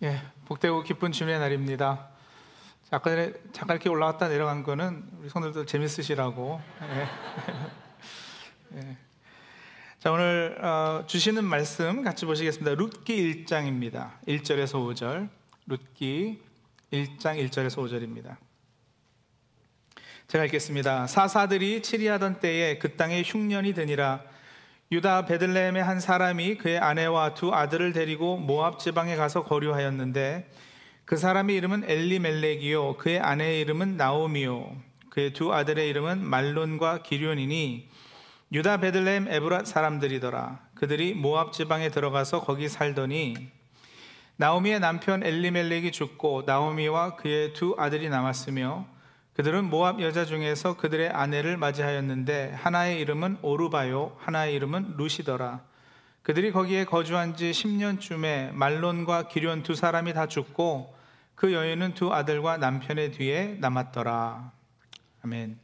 예, 복되고 기쁜 주님의 날입니다. 전에 잠깐 이렇게 올라왔다 내려간 거는 우리 성도들 재밌으시라고. 예. 예. 자, 오늘 어, 주시는 말씀 같이 보시겠습니다. 룻기 1장입니다. 1절에서 5절. 룻기 1장 1절에서 5절입니다. 제가 읽겠습니다. 사사들이 치리하던 때에 그 땅에 흉년이 드니라 유다 베들레헴의 한 사람이 그의 아내와 두 아들을 데리고 모압 지방에 가서 거류하였는데 그 사람의 이름은 엘리멜렉이요. 그의 아내의 이름은 나오미요. 그의 두 아들의 이름은 말론과 기륜이니 유다 베들레헴 에브랏 사람들이더라. 그들이 모압 지방에 들어가서 거기 살더니 나오미의 남편 엘리멜렉이 죽고 나오미와 그의 두 아들이 남았으며 그들은 모압 여자 중에서 그들의 아내를 맞이하였는데 하나의 이름은 오르바요 하나의 이름은 루시더라. 그들이 거기에 거주한 지 10년쯤에 말론과 기룐 두 사람이 다 죽고 그 여인은 두 아들과 남편의 뒤에 남았더라. 아멘.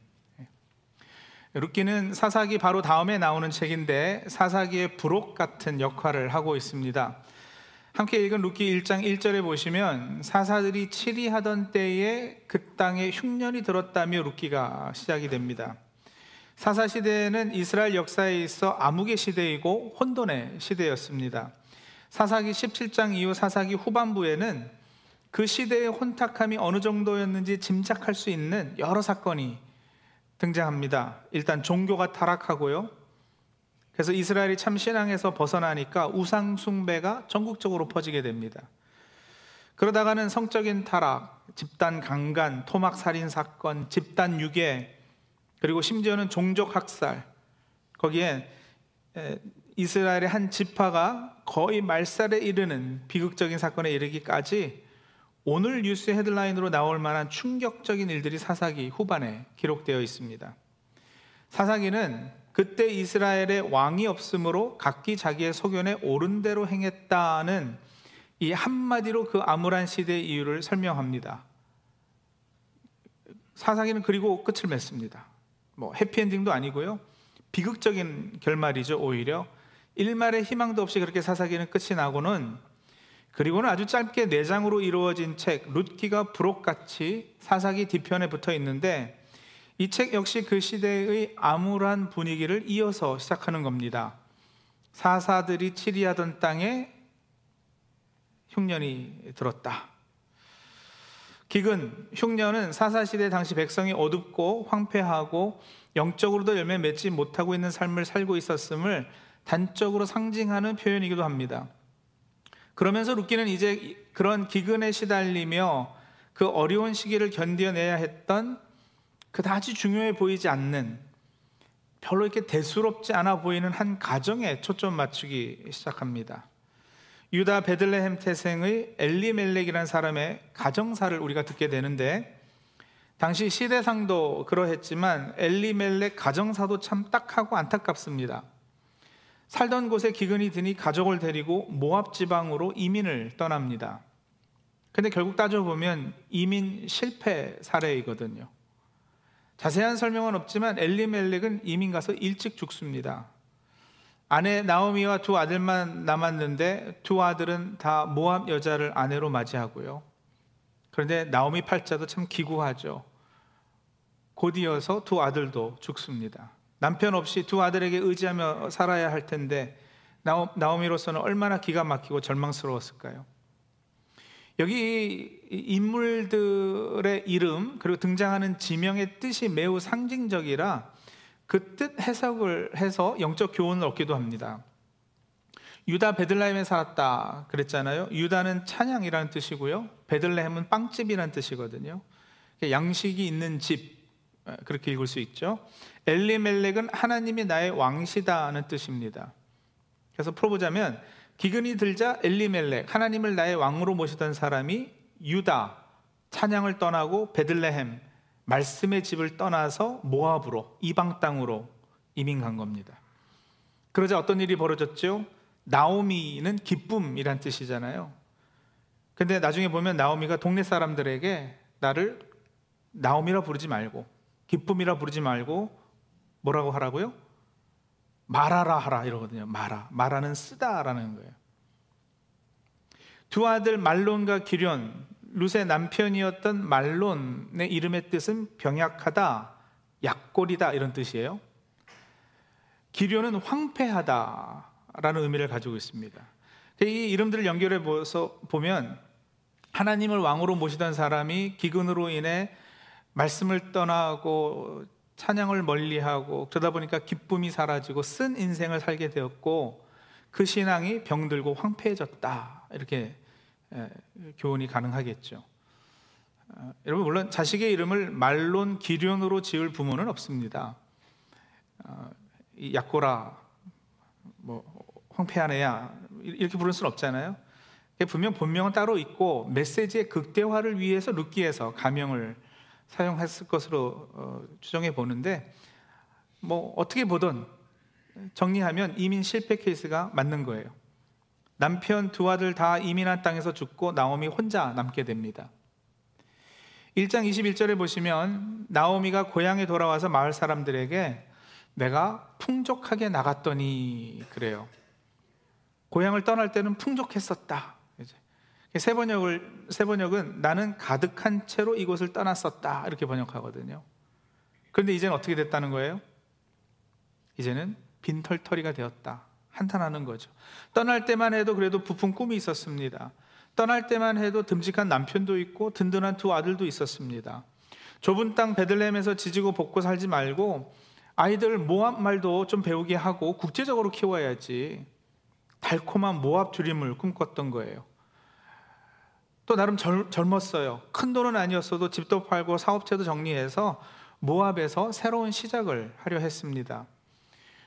룻기는 사사기 바로 다음에 나오는 책인데 사사기의 부록 같은 역할을 하고 있습니다 함께 읽은 룻기 1장 1절에 보시면 사사들이 치리하던 때에 그 땅에 흉년이 들었다며 룻기가 시작이 됩니다. 사사 시대는 이스라엘 역사에 있어 암흑의 시대이고 혼돈의 시대였습니다. 사사기 17장 이후 사사기 후반부에는 그 시대의 혼탁함이 어느 정도였는지 짐작할 수 있는 여러 사건이 등장합니다. 일단 종교가 타락하고요. 그래서 이스라엘이 참 신앙에서 벗어나니까 우상 숭배가 전국적으로 퍼지게 됩니다. 그러다가는 성적인 타락, 집단 강간, 토막 살인 사건, 집단 유괴, 그리고 심지어는 종족 학살. 거기에 이스라엘의 한 지파가 거의 말살에 이르는 비극적인 사건에 이르기까지 오늘 뉴스 헤드라인으로 나올 만한 충격적인 일들이 사사기 후반에 기록되어 있습니다. 사사기는 그때 이스라엘의 왕이 없으므로 각기 자기의 소견에 옳은 대로 행했다는 이 한마디로 그 암울한 시대의 이유를 설명합니다. 사사기는 그리고 끝을 맺습니다. 뭐 해피엔딩도 아니고요. 비극적인 결말이죠, 오히려. 일말의 희망도 없이 그렇게 사사기는 끝이 나고는 그리고는 아주 짧게 네 장으로 이루어진 책 룻기가 부록같이 사사기 뒤편에 붙어 있는데 이 책 역시 그 시대의 암울한 분위기를 이어서 시작하는 겁니다. 사사들이 치리하던 땅에 흉년이 들었다. 기근, 흉년은 사사시대 당시 백성이 어둡고 황폐하고 영적으로도 열매 맺지 못하고 있는 삶을 살고 있었음을 단적으로 상징하는 표현이기도 합니다. 그러면서 루키는 이제 그런 기근에 시달리며 그 어려운 시기를 견뎌내야 했던 그다지 중요해 보이지 않는 별로 이렇게 대수롭지 않아 보이는 한 가정에 초점 맞추기 시작합니다. 유다 베들레헴 태생의 엘리멜렉이라는 사람의 가정사를 우리가 듣게 되는데 당시 시대상도 그러했지만 엘리멜렉 가정사도 참 딱하고 안타깝습니다. 살던 곳에 기근이 드니 가족을 데리고 모압 지방으로 이민을 떠납니다. 근데 결국 따져보면 이민 실패 사례이거든요. 자세한 설명은 없지만 엘리멜렉은 이민 가서 일찍 죽습니다. 아내 나오미와 두 아들만 남았는데 두 아들은 다 모압 여자를 아내로 맞이하고요. 그런데 나오미 팔자도 참 기구하죠. 곧 이어서 두 아들도 죽습니다. 남편 없이 두 아들에게 의지하며 살아야 할 텐데 나오미로서는 얼마나 기가 막히고 절망스러웠을까요? 여기 인물들의 이름 그리고 등장하는 지명의 뜻이 매우 상징적이라 그 뜻 해석을 해서 영적 교훈을 얻기도 합니다. 유다 베들레헴에 살았다 그랬잖아요. 유다는 찬양이라는 뜻이고요. 베들레헴은 빵집이라는 뜻이거든요. 양식이 있는 집 그렇게 읽을 수 있죠. 엘리멜렉은 하나님이 나의 왕시다는 뜻입니다. 그래서 풀어보자면 기근이 들자 엘리멜렉 하나님을 나의 왕으로 모시던 사람이 유다 찬양을 떠나고 베들레헴 말씀의 집을 떠나서 모압으로 이방 땅으로 이민 간 겁니다. 그러자 어떤 일이 벌어졌죠? 나오미는 기쁨이란 뜻이잖아요. 근데 나중에 보면 나오미가 동네 사람들에게 나를 나오미라 부르지 말고 기쁨이라 부르지 말고 뭐라고 하라고요? 말하라 하라 이러거든요. 말아. 말하는 쓰다라는 거예요. 두 아들 말론과 기련, 룻의 남편이었던 말론의 이름의 뜻은 병약하다, 약골이다 이런 뜻이에요. 기련은 황폐하다라는 의미를 가지고 있습니다. 이 이름들을 연결해 보면 하나님을 왕으로 모시던 사람이 기근으로 인해 말씀을 떠나고 찬양을 멀리하고 그러다 보니까 기쁨이 사라지고 쓴 인생을 살게 되었고 그 신앙이 병들고 황폐해졌다 이렇게 교훈이 가능하겠죠. 어, 여러분 물론 자식의 이름을 말론 기륜으로 지을 부모는 없습니다. 어, 약고라 뭐 황폐한 애야 이렇게 부를 수는 없잖아요. 분명 본명은 따로 있고 메시지의 극대화를 위해서 룻기에서 가명을 사용했을 것으로 어, 추정해 보는데 뭐 어떻게 보든 정리하면 이민 실패 케이스가 맞는 거예요. 남편 두 아들 다 이민한 땅에서 죽고 나오미 혼자 남게 됩니다. 1장 21절에 보시면 나오미가 고향에 돌아와서 마을 사람들에게 내가 풍족하게 나갔더니 그래요. 고향을 떠날 때는 풍족했었다. 세 번역을 세 번역은 나는 가득한 채로 이곳을 떠났었다 이렇게 번역하거든요. 그런데 이제는 어떻게 됐다는 거예요? 이제는 빈털터리가 되었다. 한탄하는 거죠. 떠날 때만 해도 그래도 부푼 꿈이 있었습니다. 떠날 때만 해도 듬직한 남편도 있고 든든한 두 아들도 있었습니다. 좁은 땅 베들레헴에서 지지고 볶고 살지 말고 아이들 모압 말도 좀 배우게 하고 국제적으로 키워야지. 달콤한 모압 주림을 꿈꿨던 거예요. 또 나름 젊, 젊었어요. 큰 돈은 아니었어도 집도 팔고 사업체도 정리해서 모압에서 새로운 시작을 하려 했습니다.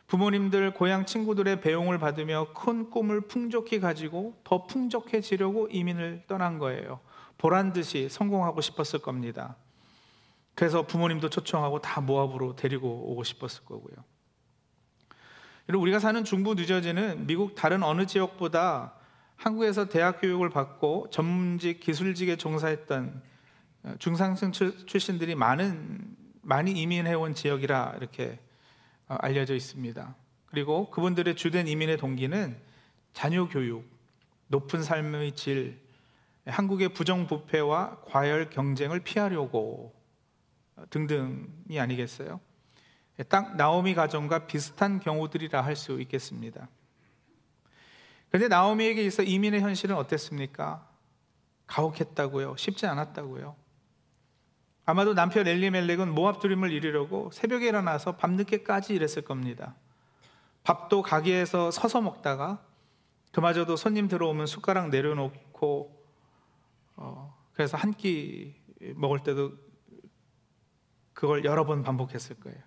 부모님들, 고향 친구들의 배웅을 받으며 큰 꿈을 풍족히 가지고 더 풍족해지려고 이민을 떠난 거예요. 보란 듯이 성공하고 싶었을 겁니다. 그래서 부모님도 초청하고 다 모압으로 데리고 오고 싶었을 거고요. 우리가 사는 중부 뉴저지는 미국 다른 어느 지역보다 한국에서 대학 교육을 받고 전문직 기술직에 종사했던 어, 중상층 출신들이 많은 많이 이민해 온 지역이라 이렇게 어, 알려져 있습니다. 그리고 그분들의 주된 이민의 동기는 자녀 교육, 높은 삶의 질, 한국의 부정부패와 과열 경쟁을 피하려고 어, 등등이 아니겠어요? 딱 나오미 가정과 비슷한 경우들이라 할 수 있겠습니다. 그런데 나오미에게 있어 이민의 현실은 어땠습니까? 가혹했다고요. 쉽지 않았다고요. 아마도 남편 엘리멜렉은 모압 두림을 이루려고 새벽에 일어나서 밤늦게까지 일했을 겁니다. 밥도 가게에서 서서 먹다가 그마저도 손님 들어오면 숟가락 내려놓고 어, 그래서 한 끼 먹을 때도 그걸 여러 번 반복했을 거예요.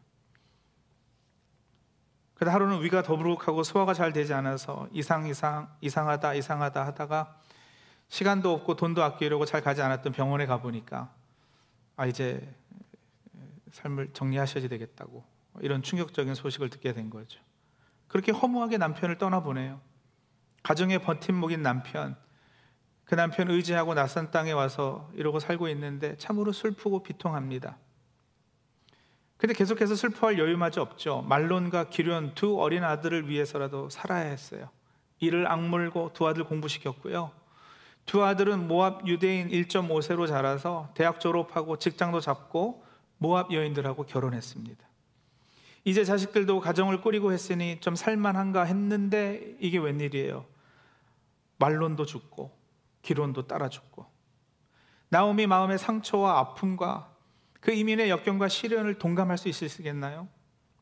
그래서 하루는 위가 더부룩하고 소화가 잘 되지 않아서 이상 이상 이상하다 이상하다 하다가 시간도 없고 돈도 아끼려고 잘 가지 않았던 병원에 가 보니까 아 이제 삶을 정리하셔야 되겠다고 이런 충격적인 소식을 듣게 된 거죠. 그렇게 허무하게 남편을 떠나보내요. 가정의 버팀목인 남편, 그 남편 의지하고 낯선 땅에 와서 이러고 살고 있는데 참으로 슬프고 비통합니다. 근데 계속해서 슬퍼할 여유마저 없죠. 말론과 기련 두 어린 아들을 위해서라도 살아야 했어요. 이를 악물고 두 아들 공부시켰고요. 두 아들은 모압 유대인 1.5세로 자라서 대학 졸업하고 직장도 잡고 모압 여인들하고 결혼했습니다. 이제 자식들도 가정을 꾸리고 했으니 좀 살만한가 했는데 이게 웬일이에요. 말론도 죽고 기론도 따라 죽고 나오미 마음의 상처와 아픔과 그 이민의 역경과 시련을 동감할 수 있으시겠나요?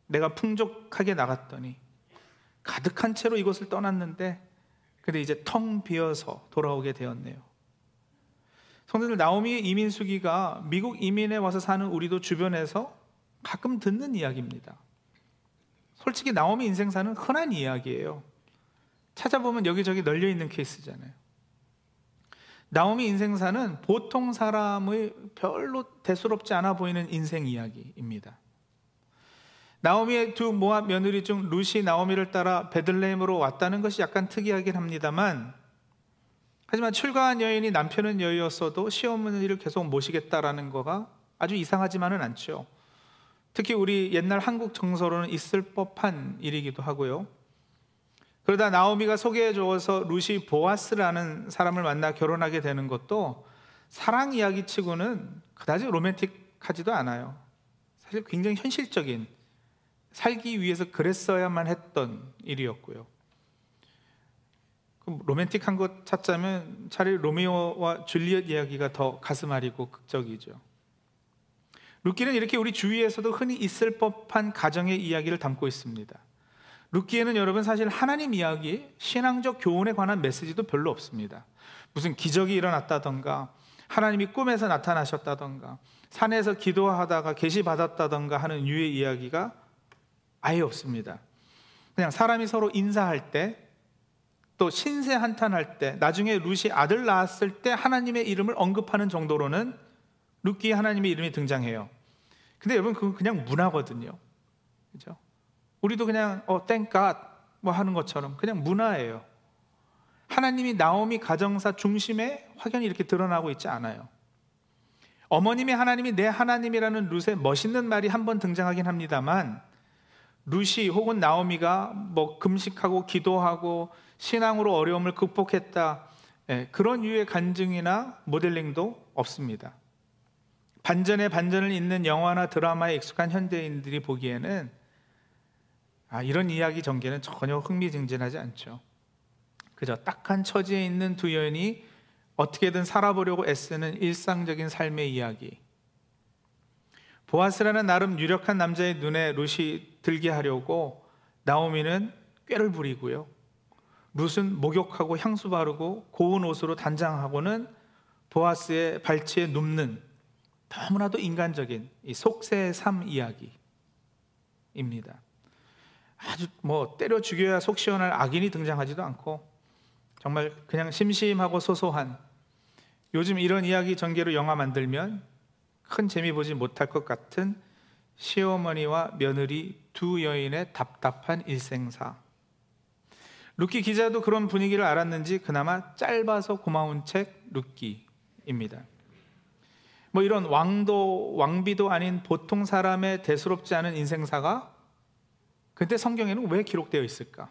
내가 풍족하게 나갔더니 가득한 채로 이곳을 떠났는데 근데 이제 텅 비어서 돌아오게 되었네요. 성도들 나오미의 이민 수기가 미국 이민에 와서 사는 우리도 주변에서 가끔 듣는 이야기입니다. 솔직히 나오미 인생사는 흔한 이야기예요. 찾아보면 여기저기 널려 있는 케이스잖아요. 나오미 인생사는 보통 사람의 별로 대수롭지 않아 보이는 인생 이야기입니다. 나오미의 두 모압 며느리 중 루시 나오미를 따라 베들레헴으로 왔다는 것이 약간 특이하긴 합니다만 하지만 출가한 여인이 남편은 여였어도 시어머니를 계속 모시겠다라는 거가 아주 이상하지만은 않죠. 특히 우리 옛날 한국 정서로는 있을 법한 일이기도 하고요. 그러다 나오미가 소개해 줘서 루시 보아스라는 사람을 만나 결혼하게 되는 것도 사랑 이야기 치고는 그다지 로맨틱하지도 않아요. 사실 굉장히 현실적인 살기 위해서 그랬어야만 했던 일이었고요. 로맨틱한 것 찾자면 차라리 로미오와 줄리엣 이야기가 더 가슴 아리고 극적이죠. 루키는 이렇게 우리 주위에서도 흔히 있을 법한 가정의 이야기를 담고 있습니다. 루키에는 여러분 사실 하나님 이야기, 신앙적 교훈에 관한 메시지도 별로 없습니다. 무슨 기적이 일어났다던가, 하나님이 꿈에서 나타나셨다던가, 산에서 기도하다가 계시 받았다던가 하는 유의 이야기가 아예 없습니다. 그냥 사람이 서로 인사할 때, 또 신세 한탄할 때, 나중에 루시 아들 낳았을 때 하나님의 이름을 언급하는 정도로는 루키에 하나님의 이름이 등장해요. 근데 여러분 그건 그냥 문화거든요. 그죠? 우리도 그냥 어 땡갓 뭐 하는 것처럼 그냥 문화예요. 하나님이 나오미 가정사 중심에 확연히 이렇게 드러나고 있지 않아요. 어머님이 하나님이 내 하나님이라는 룻의 멋있는 말이 한 번 등장하긴 합니다만 룻이 혹은 나오미가 뭐 금식하고 기도하고 신앙으로 어려움을 극복했다 예, 그런 유의 간증이나 모델링도 없습니다. 반전에 반전을 잇는 영화나 드라마에 익숙한 현대인들이 보기에는 아, 이런 이야기 전개는 전혀 흥미진진하지 않죠. 그저 딱한 처지에 있는 두 여인이 어떻게든 살아보려고 애쓰는 일상적인 삶의 이야기. 보아스라는 나름 유력한 남자의 눈에 룻이 들게 하려고 나오미는 꾀를 부리고요. 룻은 목욕하고 향수 바르고 고운 옷으로 단장하고는 보아스의 발치에 눕는 너무나도 인간적인 이 속세의 삶 이야기입니다. 아주 뭐 때려 죽여야 속 시원할 악인이 등장하지도 않고 정말 그냥 심심하고 소소한 요즘 이런 이야기 전개로 영화 만들면 큰 재미 보지 못할 것 같은 시어머니와 며느리 두 여인의 답답한 인생사. 룻기 기자도 그런 분위기를 알았는지 그나마 짧아서 고마운 책 룻기입니다. 뭐 이런 왕도 왕비도 아닌 보통 사람의 대수롭지 않은 인생사가 근데 성경에는 왜 기록되어 있을까?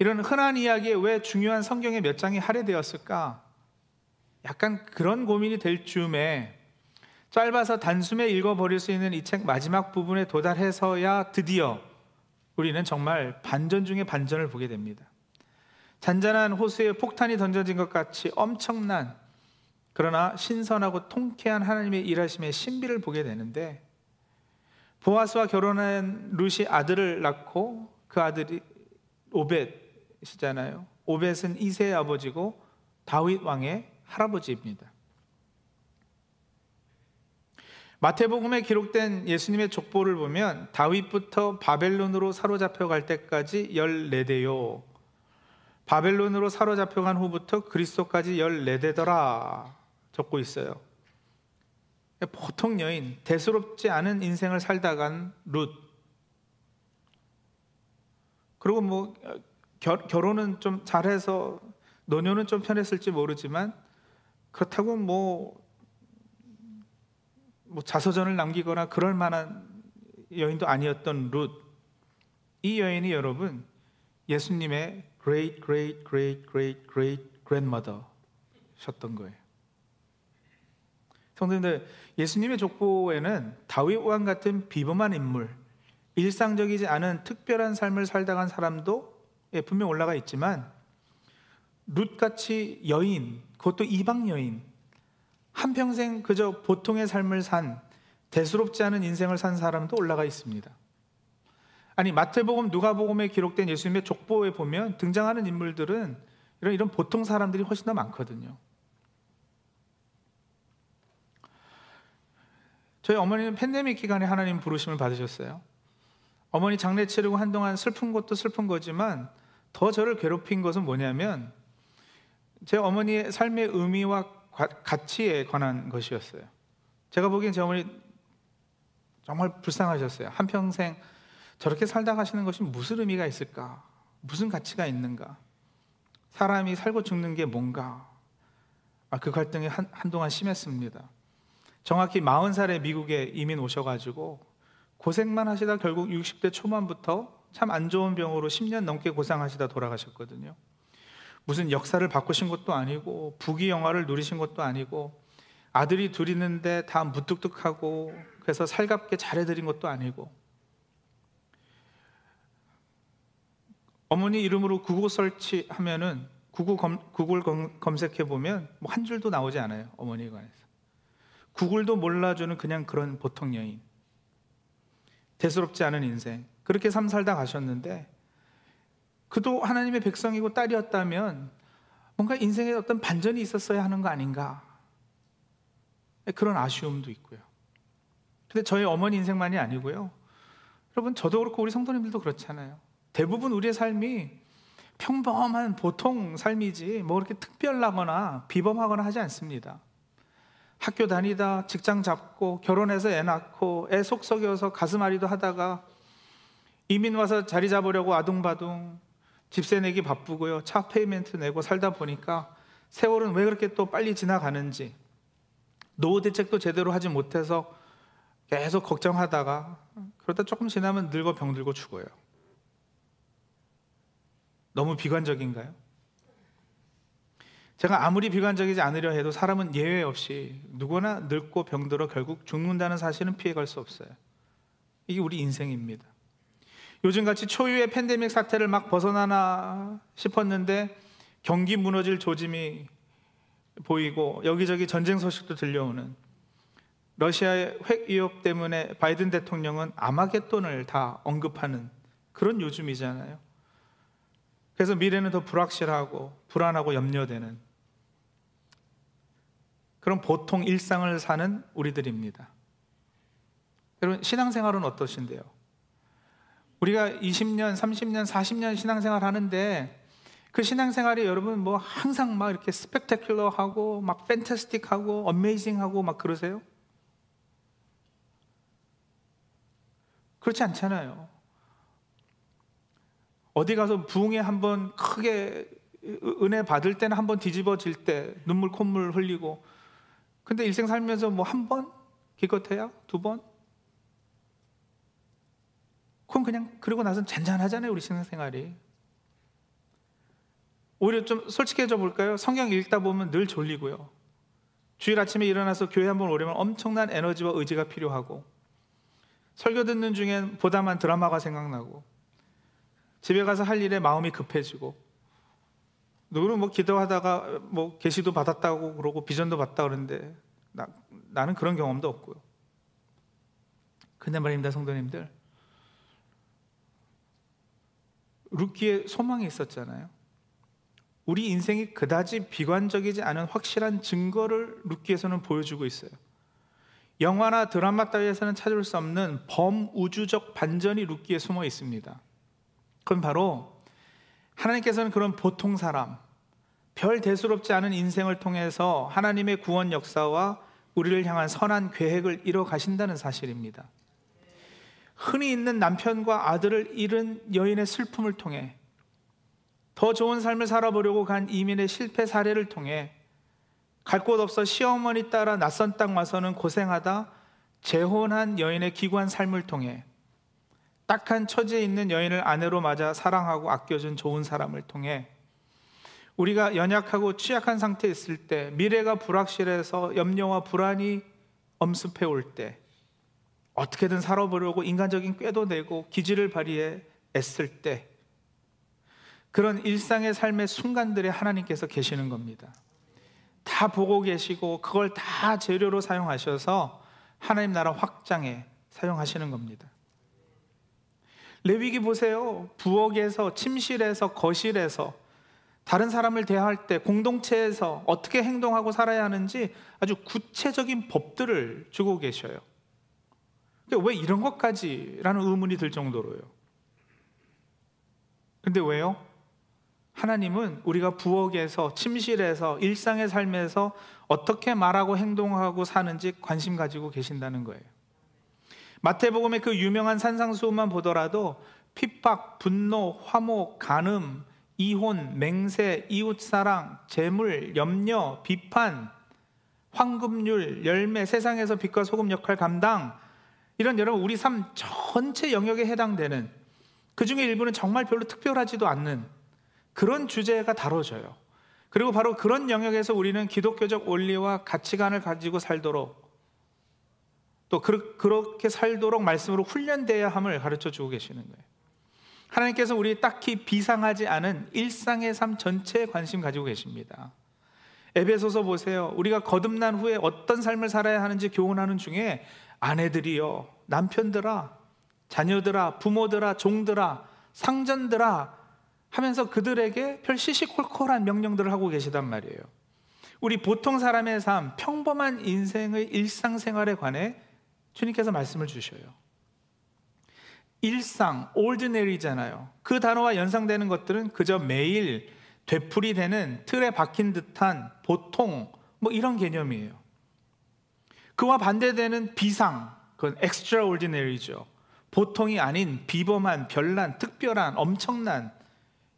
이런 흔한 이야기에 왜 중요한 성경의 몇 장이 할애되었을까? 약간 그런 고민이 될 즈음에 짧아서 단숨에 읽어버릴 수 있는 이 책 마지막 부분에 도달해서야 드디어 우리는 정말 반전 중의 반전을 보게 됩니다. 잔잔한 호수에 폭탄이 던져진 것 같이 엄청난 그러나 신선하고 통쾌한 하나님의 일하심의 신비를 보게 되는데 보아스와 결혼한 룻이 아들을 낳고 그 아들이 오벳이잖아요. 오벳은 이세의 아버지고 다윗 왕의 할아버지입니다. 마태복음에 기록된 예수님의 족보를 보면 다윗부터 바벨론으로 사로잡혀 갈 때까지 14대요. 바벨론으로 사로잡혀 간 후부터 그리스도까지 14대더라. 적고 있어요. 보통 여인, 대수롭지 않은 인생을 살다간 룻. 그리고 뭐 결, 결혼은 좀 잘해서 노년은 좀 편했을지 모르지만 그렇다고 뭐, 뭐 자서전을 남기거나 그럴 만한 여인도 아니었던 룻. 이 여인이 여러분 예수님의 great great great great great grandmother셨던 거예요. 성도님들, 예수님의 족보에는 다윗 왕 같은 비범한 인물, 일상적이지 않은 특별한 삶을 살다 간 사람도 예, 분명 올라가 있지만 룻같이 여인, 그것도 이방 여인, 한평생 그저 보통의 삶을 산 대수롭지 않은 인생을 산 사람도 올라가 있습니다. 아니 마태복음, 누가복음에 기록된 예수님의 족보에 보면 등장하는 인물들은 이런 이런 보통 사람들이 훨씬 더 많거든요. 저희 어머니는 팬데믹 기간에 하나님 부르심을 받으셨어요. 어머니 장례 치르고 한동안 슬픈 것도 슬픈 거지만 더 저를 괴롭힌 것은 뭐냐면 제 어머니의 삶의 의미와 가치에 관한 것이었어요. 제가 보기엔 제 어머니 정말 불쌍하셨어요. 한평생 저렇게 살다 가시는 것이 무슨 의미가 있을까? 무슨 가치가 있는가? 사람이 살고 죽는 게 뭔가? 아, 그 갈등이 한, 한동안 심했습니다. 정확히 40살에 미국에 이민 오셔가지고 고생만 하시다 결국 60대 초반부터 참 안 좋은 병으로 10년 넘게 고생하시다 돌아가셨거든요. 무슨 역사를 바꾸신 것도 아니고 부귀 영화를 누리신 것도 아니고 아들이 둘 있는데 다 무뚝뚝하고 그래서 살갑게 잘해드린 것도 아니고 어머니 이름으로 구글 설치하면은 구글, 검, 구글 검, 색해 보면 뭐 한 줄도 나오지 않아요 어머니에 관해서 구글도 몰라주는 그냥 그런 보통 여인. 대수롭지 않은 인생. 그렇게 삶 살다 가셨는데 그도 하나님의 백성이고 딸이었다면 뭔가 인생에 어떤 반전이 있었어야 하는 거 아닌가. 그런 아쉬움도 있고요. 근데 저희 어머니 인생만이 아니고요. 여러분 저도 그렇고 우리 성도님들도 그렇잖아요. 대부분 우리의 삶이 평범한 보통 삶이지 뭐 그렇게 특별하거나 비범하거나 하지 않습니다. 학교 다니다 직장 잡고 결혼해서 애 낳고 애 속썩여서 가슴앓이도 하다가 이민 와서 자리 잡으려고 아둥바둥 집세 내기 바쁘고요. 차 payment 내고 살다 보니까 세월은 왜 그렇게 또 빨리 지나가는지 노후 대책도 제대로 하지 못해서 계속 걱정하다가 그러다 조금 지나면 늙어 병들고 죽어요. 너무 비관적인가요? 제가 아무리 비관적이지 않으려 해도 사람은 예외 없이 누구나 늙고 병들어 결국 죽는다는 사실은 피해갈 수 없어요. 이게 우리 인생입니다. 요즘같이 초유의 팬데믹 사태를 막 벗어나나 싶었는데 경기 무너질 조짐이 보이고 여기저기 전쟁 소식도 들려오는 러시아의 핵 위협 때문에 바이든 대통령은 아마겟돈을 다 언급하는 그런 요즘이잖아요. 그래서 미래는 더 불확실하고 불안하고 염려되는 그런 보통 일상을 사는 우리들입니다. 여러분, 신앙생활은 어떠신데요? 우리가 20년, 30년, 40년 신앙생활 하는데 그 신앙생활이 여러분 뭐 항상 막 이렇게 스펙테큘러하고 막 팬타스틱하고 어메이징하고 막 그러세요? 그렇지 않잖아요. 어디 가서 부흥에 한번 크게 은혜 받을 때는 한번 뒤집어질 때 눈물 콧물 흘리고 근데 일생 살면서 뭐 한 번? 기껏해야? 두 번? 그건 그냥 그러고 나선 잔잔하잖아요 우리 신앙생활이 오히려 좀 솔직해져 볼까요? 성경 읽다 보면 늘 졸리고요 주일 아침에 일어나서 교회 한번 오려면 엄청난 에너지와 의지가 필요하고 설교 듣는 중엔 보다만 드라마가 생각나고 집에 가서 할 일에 마음이 급해지고 누구는 뭐 기도하다가 뭐 계시도 받았다고 그러고 비전도 받다 그러는데 나, 나는 그런 경험도 없고요. 근데 말입니다, 성도님들. 루키의 소망이 있었잖아요. 우리 인생이 그다지 비관적이지 않은 확실한 증거를 루키에서는 보여주고 있어요. 영화나 드라마 따위에서는 찾을 수 없는 범우주적 반전이 루키에 숨어 있습니다. 그건 바로 하나님께서는 그런 보통 사람, 별 대수롭지 않은 인생을 통해서 하나님의 구원 역사와 우리를 향한 선한 계획을 이뤄 가신다는 사실입니다. 흔히 있는 남편과 아들을 잃은 여인의 슬픔을 통해 더 좋은 삶을 살아보려고 간 이민의 실패 사례를 통해 갈 곳 없어 시어머니 따라 낯선 땅 와서는 고생하다 재혼한 여인의 기관 삶을 통해 딱한 처지에 있는 여인을 아내로 맞아 사랑하고 아껴준 좋은 사람을 통해 우리가 연약하고 취약한 상태에 있을 때 미래가 불확실해서 염려와 불안이 엄습해 올 때 어떻게든 살아보려고 인간적인 꾀도 내고 기지를 발휘해 애쓸 때 그런 일상의 삶의 순간들에 하나님께서 계시는 겁니다. 다 보고 계시고 그걸 다 재료로 사용하셔서 하나님 나라 확장에 사용하시는 겁니다. 레위기 보세요. 부엌에서, 침실에서, 거실에서 다른 사람을 대할 때 공동체에서 어떻게 행동하고 살아야 하는지 아주 구체적인 법들을 주고 계셔요. 왜 이런 것까지? 라는 의문이 들 정도로요. 근데 왜요? 하나님은 우리가 부엌에서, 침실에서, 일상의 삶에서 어떻게 말하고 행동하고 사는지 관심 가지고 계신다는 거예요. 마태복음의 그 유명한 산상수훈만 보더라도 핍박, 분노, 화목, 간음, 이혼, 맹세, 이웃사랑, 재물, 염려, 비판, 황금률, 열매, 세상에서 빛과 소금 역할 감당 이런 여러분 우리 삶 전체 영역에 해당되는 그 중에 일부는 정말 별로 특별하지도 않는 그런 주제가 다뤄져요. 그리고 바로 그런 영역에서 우리는 기독교적 원리와 가치관을 가지고 살도록 또 그렇게 살도록 말씀으로 훈련돼야 함을 가르쳐 주고 계시는 거예요. 하나님께서 우리 딱히 비상하지 않은 일상의 삶 전체에 관심 가지고 계십니다. 에베소서 보세요. 우리가 거듭난 후에 어떤 삶을 살아야 하는지 교훈하는 중에 아내들이요, 남편들아, 자녀들아, 부모들아, 종들아, 상전들아 하면서 그들에게 별 시시콜콜한 명령들을 하고 계시단 말이에요. 우리 보통 사람의 삶, 평범한 인생의 일상생활에 관해 주님께서 말씀을 주셔요. 일상, ordinary잖아요. 그 단어와 연상되는 것들은 그저 매일 되풀이 되는 틀에 박힌 듯한 보통 뭐 이런 개념이에요. 그와 반대되는 비상, 그건 extraordinary죠. 보통이 아닌 비범한, 별난, 특별한, 엄청난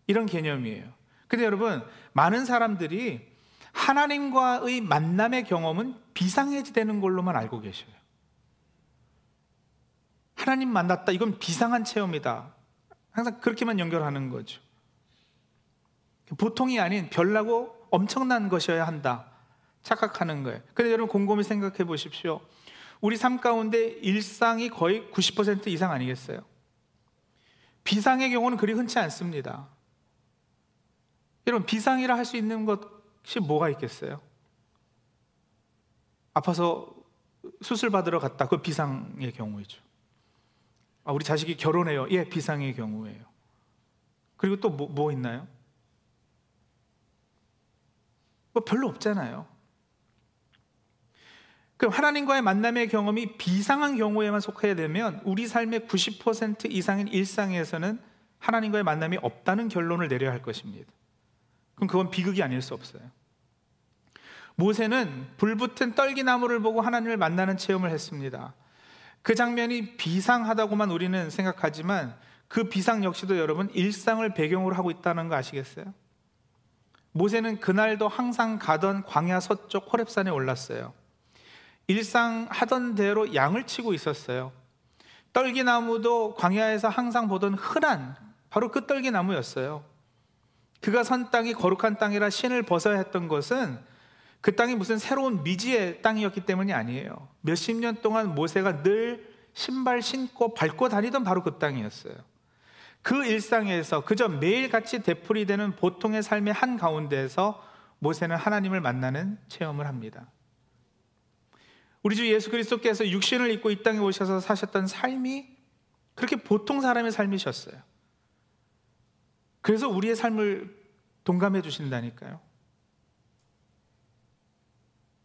이런 개념이에요. 근데 여러분, 많은 사람들이 하나님과의 만남의 경험은 비상해지되는 걸로만 알고 계셔요. 하나님 만났다. 이건 비상한 체험이다. 항상 그렇게만 연결하는 거죠. 보통이 아닌 별나고 엄청난 것이어야 한다. 착각하는 거예요. 근데 여러분 곰곰이 생각해 보십시오. 우리 삶 가운데 일상이 거의 90% 이상 아니겠어요? 비상의 경우는 그리 흔치 않습니다. 여러분, 비상이라 할 수 있는 것이 뭐가 있겠어요? 아파서 수술 받으러 갔다. 그 비상의 경우이죠. 아, 우리 자식이 결혼해요. 예, 비상의 경우예요. 그리고 또 뭐, 뭐 있나요? 뭐 별로 없잖아요. 그럼 하나님과의 만남의 경험이 비상한 경우에만 속해야 되면 우리 삶의 90% 이상인 일상에서는 하나님과의 만남이 없다는 결론을 내려야 할 것입니다. 그럼 그건 비극이 아닐 수 없어요. 모세는 불붙은 떨기나무를 보고 하나님을 만나는 체험을 했습니다. 그 장면이 비상하다고만 우리는 생각하지만 그 비상 역시도 여러분 일상을 배경으로 하고 있다는 거 아시겠어요? 모세는 그날도 항상 가던 광야 서쪽 호렙산에 올랐어요. 일상 하던 대로 양을 치고 있었어요. 떨기나무도 광야에서 항상 보던 흔한 바로 그 떨기나무였어요. 그가 선 땅이 거룩한 땅이라 신을 벗어야 했던 것은 그 땅이 무슨 새로운 미지의 땅이었기 때문이 아니에요. 몇십 년 동안 모세가 늘 신발 신고 밟고 다니던 바로 그 땅이었어요. 그 일상에서 그저 매일같이 되풀이되는 보통의 삶의 한 가운데에서 모세는 하나님을 만나는 체험을 합니다. 우리 주 예수 그리스도께서 육신을 입고 이 땅에 오셔서 사셨던 삶이 그렇게 보통 사람의 삶이셨어요. 그래서 우리의 삶을 동감해 주신다니까요.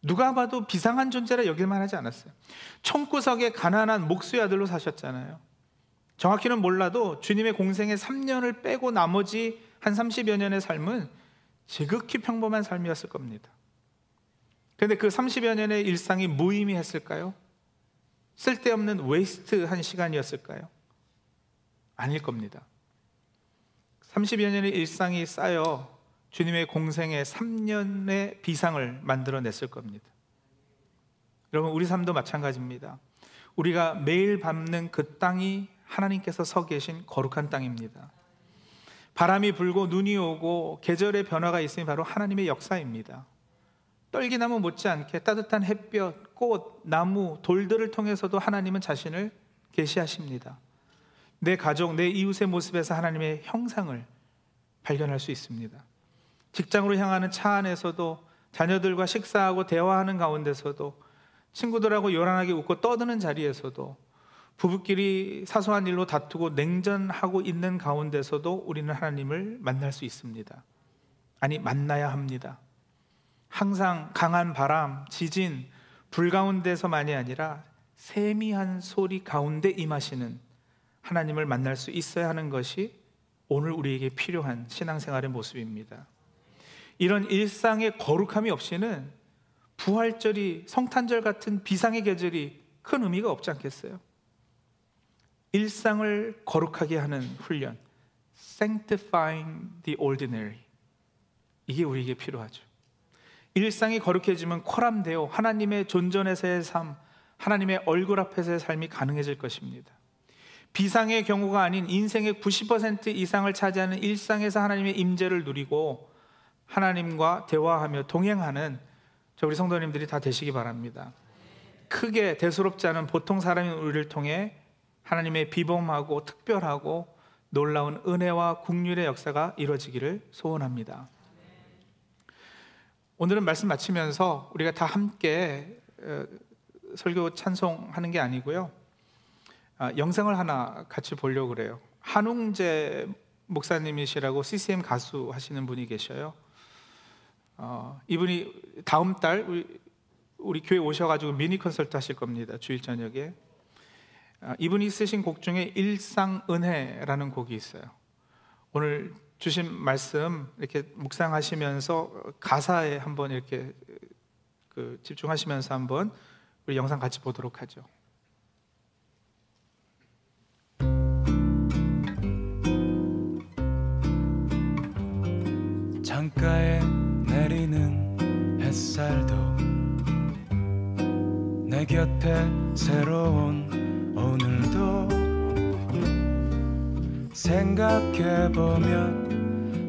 누가 봐도 비상한 존재라 여길만 하지 않았어요. 총구석에 가난한 목수의 아들로 사셨잖아요. 정확히는 몰라도 주님의 공생의 3년을 빼고 나머지 한 30여 년의 삶은 지극히 평범한 삶이었을 겁니다. 그런데 그 30여 년의 일상이 무의미했을까요? 쓸데없는 waste한 시간이었을까요? 아닐 겁니다. 30여 년의 일상이 쌓여 주님의 공생의 3년의 비상을 만들어냈을 겁니다. 여러분, 우리 삶도 마찬가지입니다. 우리가 매일 밟는 그 땅이 하나님께서 서 계신 거룩한 땅입니다. 바람이 불고 눈이 오고 계절의 변화가 있으니 바로 하나님의 역사입니다. 떨기나무 못지않게 따뜻한 햇볕, 꽃, 나무, 돌들을 통해서도 하나님은 자신을 계시하십니다. 내 가족, 내 이웃의 모습에서 하나님의 형상을 발견할 수 있습니다. 직장으로 향하는 차 안에서도 자녀들과 식사하고 대화하는 가운데서도 친구들하고 요란하게 웃고 떠드는 자리에서도 부부끼리 사소한 일로 다투고 냉전하고 있는 가운데서도 우리는 하나님을 만날 수 있습니다. 아니, 만나야 합니다. 항상 강한 바람, 지진, 불 가운데서만이 아니라 세미한 소리 가운데 임하시는 하나님을 만날 수 있어야 하는 것이 오늘 우리에게 필요한 신앙생활의 모습입니다. 이런 일상의 거룩함이 없이는 부활절이 성탄절 같은 비상의 계절이 큰 의미가 없지 않겠어요? 일상을 거룩하게 하는 훈련, sanctifying the ordinary. 이게 우리에게 필요하죠. 일상이 거룩해지면 코람되어 하나님의 존전에서의 삶, 하나님의 얼굴 앞에서의 삶이 가능해질 것입니다. 비상의 경우가 아닌 인생의 90% 이상을 차지하는 일상에서 하나님의 임재를 누리고 하나님과 대화하며 동행하는 저 우리 성도님들이 다 되시기 바랍니다. 크게 대수롭지 않은 보통 사람인 우리를 통해 하나님의 비범하고 특별하고 놀라운 은혜와 국률의 역사가 이루어지기를 소원합니다. 오늘은 말씀 마치면서 우리가 다 함께 어, 설교 찬송하는 게 아니고요. 아, 영상을 하나 같이 보려고 그래요. 한웅재 목사님이시라고 CCM 가수 하시는 분이 계셔요. 어, 이분이 다음 달 우리, 우리 교회 오셔가지고 미니 컨설트 하실 겁니다. 주일 저녁에. 아, 이분이 쓰신 곡 중에 일상 은혜라는 곡이 있어요. 오늘 주신 말씀 이렇게 묵상하시면서 가사에 한번 이렇게 그 집중하시면서 한번 우리 영상 같이 보도록 하죠. 창가에 내리는 햇살도 내 곁에 새로운 오늘도 생각해보면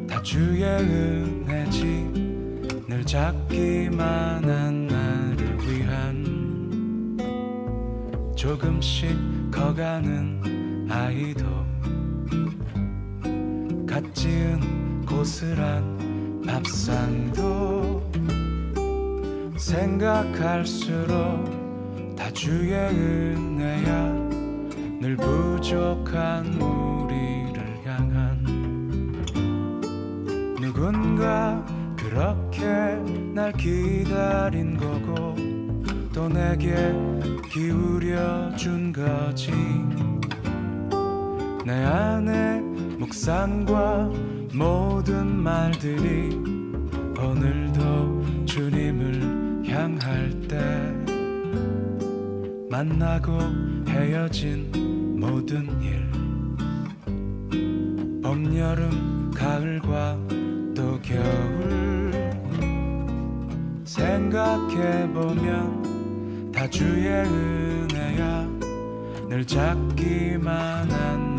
다 주의 은혜지 늘 잡기만 한 나를 위한 조금씩 커가는 아이도 갓 지은 고스란 밥상도 생각할수록 다 주의 은혜야. 늘 부족한 우리를 향한 누군가 그렇게 날 기다린 거고 또 내게 기울여 준 거지. 내 안에 묵상과 모든 말들이 오늘도 주님을 향할 때 만나고 헤어진 모든 일 봄, 여름, 가을과 또 겨울 생각해보면 다 주의 은혜야. 늘 잡기만 한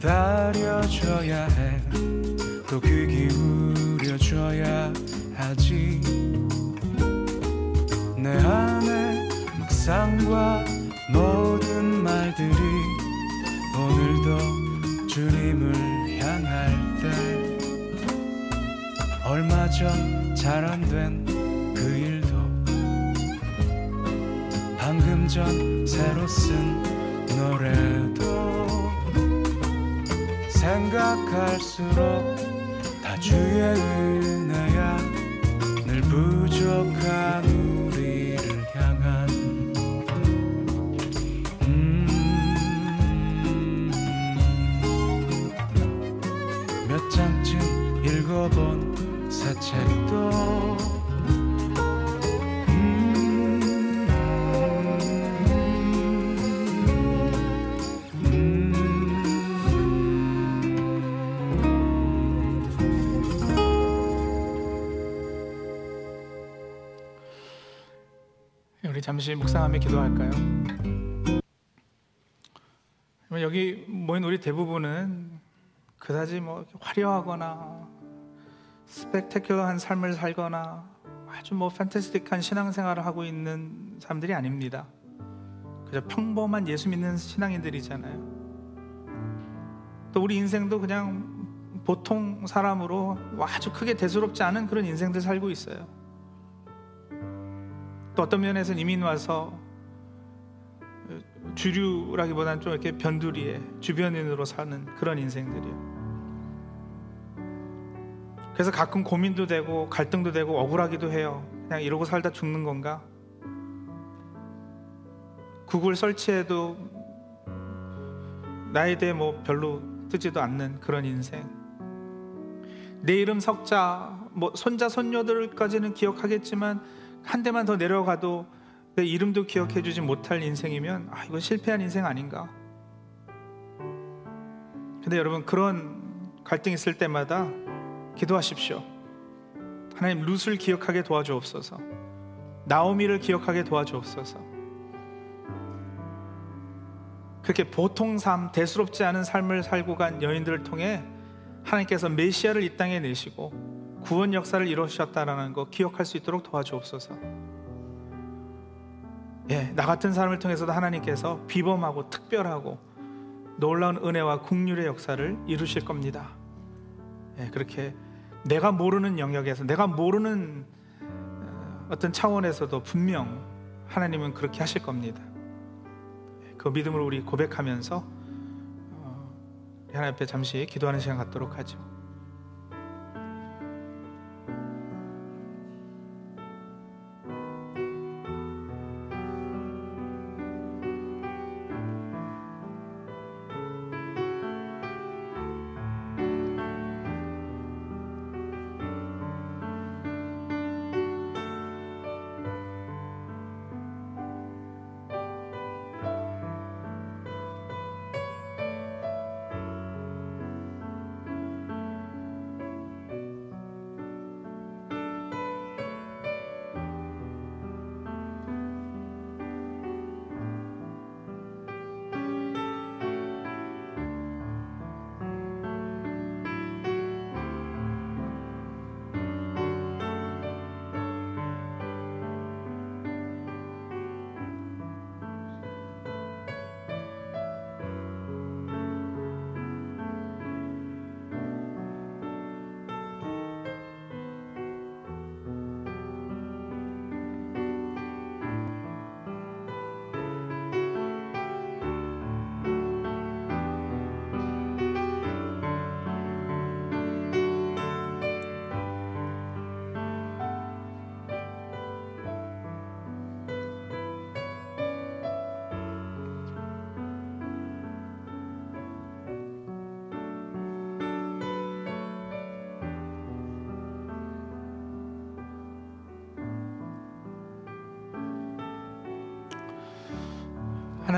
기다려줘야 해 또 귀 기울여줘야 하지. 내 안에 묵상과 모든 말들이 오늘도 주님을 향할 때 얼마 전 잘 안 된 그 일도 방금 전 새로 쓴 노래 생각할수록 다 주의 의 잠시 묵상하며 기도할까요? 여기 모인 우리 대부분은 그다지 뭐 화려하거나 스펙테큘러한 삶을 살거나 아주 뭐 판타스틱한 신앙생활을 하고 있는 사람들이 아닙니다. 그저 평범한 예수 믿는 신앙인들이잖아요. 또 우리 인생도 그냥 보통 사람으로 아주 크게 대수롭지 않은 그런 인생들 살고 있어요. 또 어떤 면에서는 이민 와서 주류라기보다는 좀 이렇게 변두리에 주변인으로 사는 그런 인생들이요. 그래서 가끔 고민도 되고 갈등도 되고 억울하기도 해요. 그냥 이러고 살다 죽는 건가? 구글 설치해도 나에 대해 뭐 별로 뜨지도 않는 그런 인생. 내 이름 석자, 뭐 손자 손녀들까지는 기억하겠지만 한 대만 더 내려가도 내 이름도 기억해 주지 못할 인생이면 아 이건 실패한 인생 아닌가? 근데 여러분 그런 갈등 있을 때마다 기도하십시오. 하나님 룻을 기억하게 도와주옵소서. 나오미를 기억하게 도와주옵소서. 그렇게 보통 삶, 대수롭지 않은 삶을 살고 간 여인들을 통해 하나님께서 메시아를 이 땅에 내시고 구원 역사를 이루셨다라는 거 기억할 수 있도록 도와주옵소서. 예, 나 같은 사람을 통해서도 하나님께서 비범하고 특별하고 놀라운 은혜와 국률의 역사를 이루실 겁니다. 예, 그렇게 내가 모르는 영역에서 내가 모르는 어, 어떤 차원에서도 분명 하나님은 그렇게 하실 겁니다. 그 믿음을 우리 고백하면서 어, 하나님 앞에 잠시 기도하는 시간 갖도록 하죠.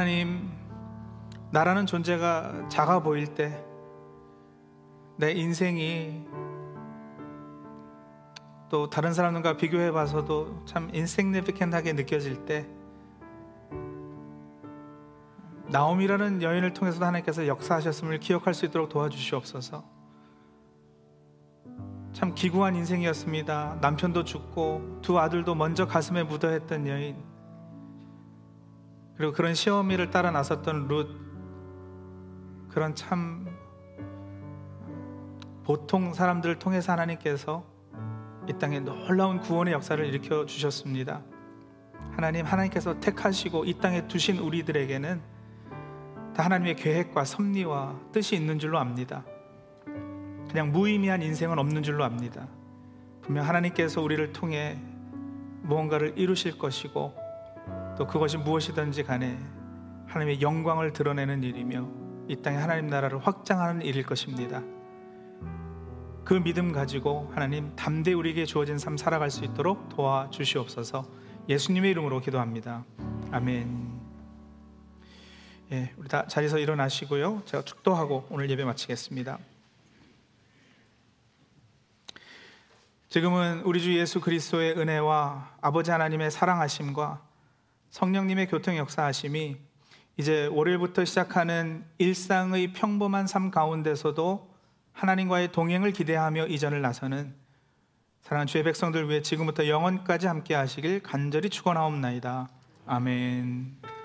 하나님, 나라는 존재가 작아 보일 때, 내 인생이 또 다른 사람들과 비교해 봐서도 참 인생네피켄하게 느껴질 때, 나옴이라는 여인을 통해서도 하나님께서 역사하셨음을 기억할 수 있도록 도와주시옵소서. 참 기구한 인생이었습니다. 남편도 죽고 두 아들도 먼저 가슴에 묻어했던 여인. 그리고 그런 시어미를 따라 나섰던 룻 그런 참 보통 사람들을 통해서 하나님께서 이 땅에 놀라운 구원의 역사를 일으켜 주셨습니다. 하나님 하나님께서 택하시고 이 땅에 두신 우리들에게는 다 하나님의 계획과 섭리와 뜻이 있는 줄로 압니다. 그냥 무의미한 인생은 없는 줄로 압니다. 분명 하나님께서 우리를 통해 무언가를 이루실 것이고 또 그것이 무엇이든지 간에 하나님의 영광을 드러내는 일이며 이 땅에 하나님 나라를 확장하는 일일 것입니다. 그 믿음 가지고 하나님 담대 우리에게 주어진 삶 살아갈 수 있도록 도와주시옵소서 예수님의 이름으로 기도합니다. 아멘. 예, 우리 다 자리에서 일어나시고요. 제가 축도하고 오늘 예배 마치겠습니다. 지금은 우리 주 예수 그리스도의 은혜와 아버지 하나님의 사랑하심과 성령님의 교통 역사하심이 이제 월요일부터 시작하는 일상의 평범한 삶 가운데서도 하나님과의 동행을 기대하며 이전을 나서는 사랑하는 주의 백성들 위해 지금부터 영원까지 함께 하시길 간절히 축원하옵나이다. 아멘.